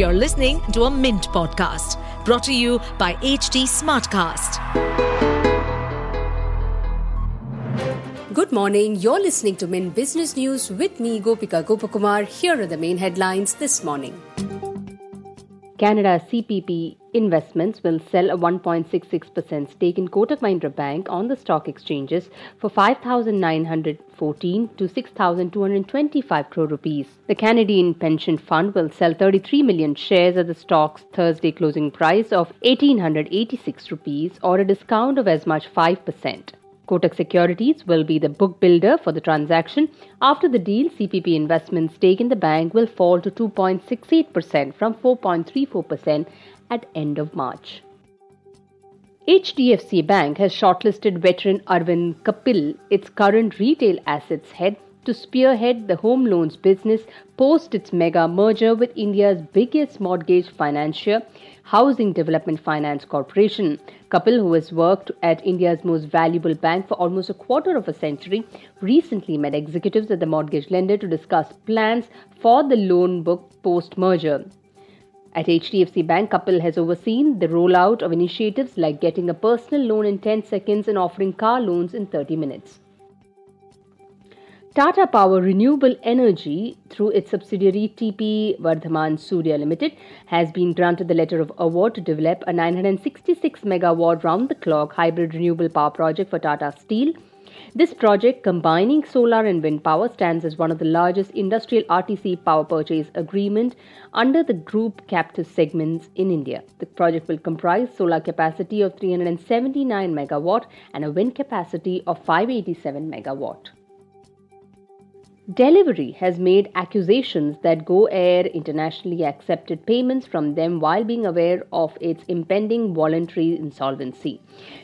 You're listening to a Mint podcast brought to you by HT Smartcast. Good morning. You're listening to Mint Business News with me, Gopika Gopakumar. Here are the main headlines this morning. Canada CPP Investments will sell a 1.66% stake in Kotak Mahindra Bank on the stock exchanges for 5,914 to 6,225 crore rupees. The Canadian Pension Fund will sell 33 million shares at the stock's Thursday closing price of 1,886 rupees or a discount of as much 5%. Kotak Securities will be the book builder for the transaction. After the deal, CPP investment stake in the bank will fall to 2.68% from 4.34% at end of March. HDFC Bank has shortlisted veteran Arvind Kapil, its current retail assets head, to spearhead the home loans business post its mega merger with India's biggest mortgage financier, Housing Development Finance Corporation. Kapil, who has worked at India's most valuable bank for almost a quarter of a century, recently met executives at the mortgage lender to discuss plans for the loan book post merger. At HDFC Bank, Kapil has overseen the rollout of initiatives like getting a personal loan in 10 seconds and offering car loans in 30 minutes. Tata Power Renewable Energy, through its subsidiary TP Vardhaman Surya Limited, has been granted the letter of award to develop a 966 megawatt round the clock hybrid renewable power project for Tata Steel. This project, combining solar and wind power, stands as one of the largest industrial RTC power purchase agreement under the group captive segments in India. The project will comprise solar capacity of 379 megawatt and a wind capacity of 587 megawatt. Delhivery has made accusations that Go Air internationally accepted payments from them while being aware of its impending voluntary insolvency.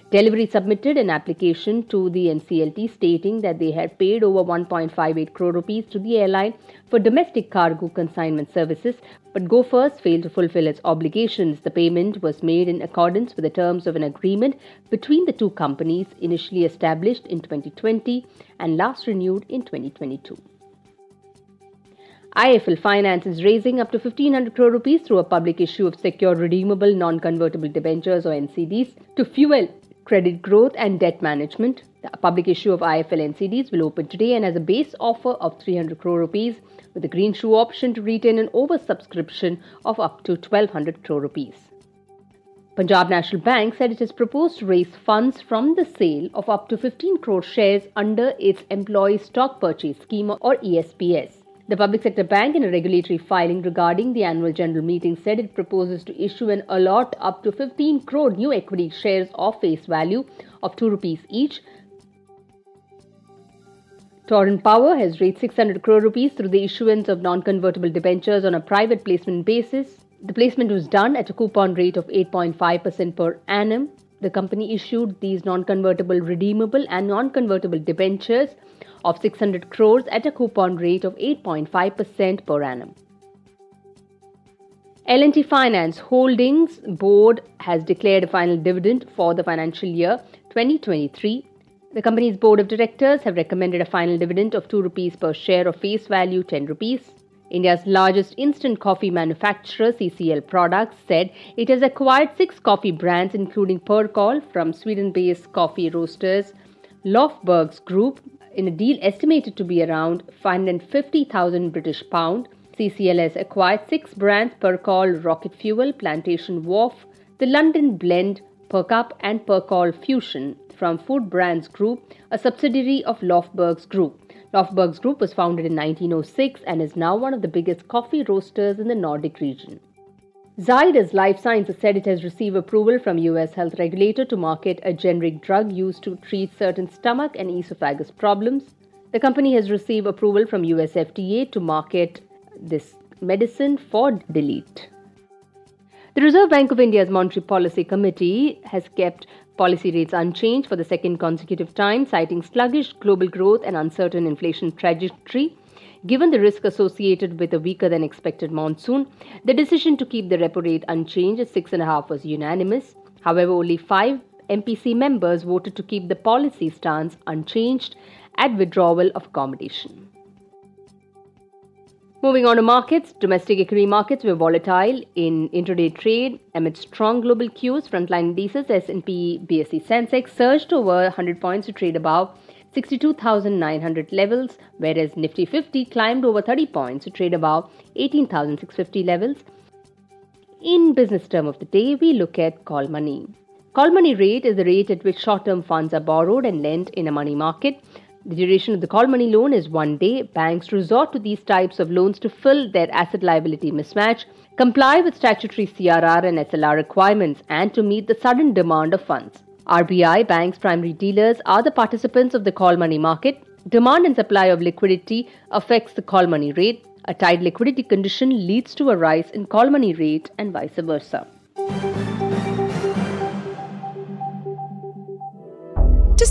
Delhivery submitted an application to the NCLT stating that they had paid over 1.58 crore rupees to the airline for domestic cargo consignment services, but Go First failed to fulfill its obligations. The payment was made in accordance with the terms of an agreement between the two companies initially established in 2020 and last renewed in 2022. IIFL Finance is raising up to 1500 crore rupees through a public issue of secured redeemable non-convertible debentures or NCDs to fuel credit growth and debt management. The public issue of IIFL NCDs will open today and has a base offer of 300 crore rupees with a green shoe option to retain an oversubscription of up to 1200 crore rupees. Punjab National Bank said it has proposed to raise funds from the sale of up to 15 crore shares under its Employee Stock Purchase Scheme or ESPS. The public sector bank, in a regulatory filing regarding the annual general meeting, said it proposes to issue an allot up to 15 crore new equity shares of face value of 2 rupees each. Torrent Power has raised 600 crore rupees through the issuance of non-convertible debentures on a private placement basis. The placement was done at a coupon rate of 8.5% per annum. The company issued these non-convertible redeemable and non-convertible debentures of 600 crores at a coupon rate of 8.5% per annum. L&T Finance Holdings Board has declared a final dividend for the financial year 2023. The company's board of directors have recommended a final dividend of 2 rupees per share of face value 10 rupees. India's largest instant coffee manufacturer, CCL Products, said it has acquired six coffee brands, including Percol from Sweden based coffee roasters Löfbergs Group, in a deal estimated to be around 550,000 British pound. CCL has acquired six brands Percol Rocket Fuel, Plantation Wharf, the London Blend, Percup and Percol Fusion from Food Brands Group, a subsidiary of Löfbergs Group. Löfbergs Group was founded in 1906 and is now one of the biggest coffee roasters in the Nordic region. Zydus Life Sciences said it has received approval from US health regulator to market a generic drug used to treat certain stomach and esophagus problems. The company has received approval from US FDA to market this medicine for delete. The Reserve Bank of India's Monetary Policy Committee has kept policy rates unchanged for the second consecutive time, citing sluggish global growth and uncertain inflation trajectory. Given the risk associated with a weaker than expected monsoon, the decision to keep the repo rate unchanged at 6.5 was unanimous. However, only five MPC members voted to keep the policy stance unchanged at withdrawal of accommodation. Moving on to markets, domestic equity markets were volatile in intraday trade amid strong global cues. Frontline indices S&P BSE Sensex surged over 100 points to trade above 62,900 levels, whereas Nifty 50 climbed over 30 points to trade above 18,650 levels. In business term of the day, we look at call money. Call money rate is the rate at which short-term funds are borrowed and lent in a money market. The duration of the call money loan is one day. Banks resort to these types of loans to fill their asset liability mismatch, comply with statutory CRR and SLR requirements, and to meet the sudden demand of funds. RBI Bank's primary dealers are the participants of the call money market. Demand and supply of liquidity affects the call money rate. A tight liquidity condition leads to a rise in call money rate and vice versa.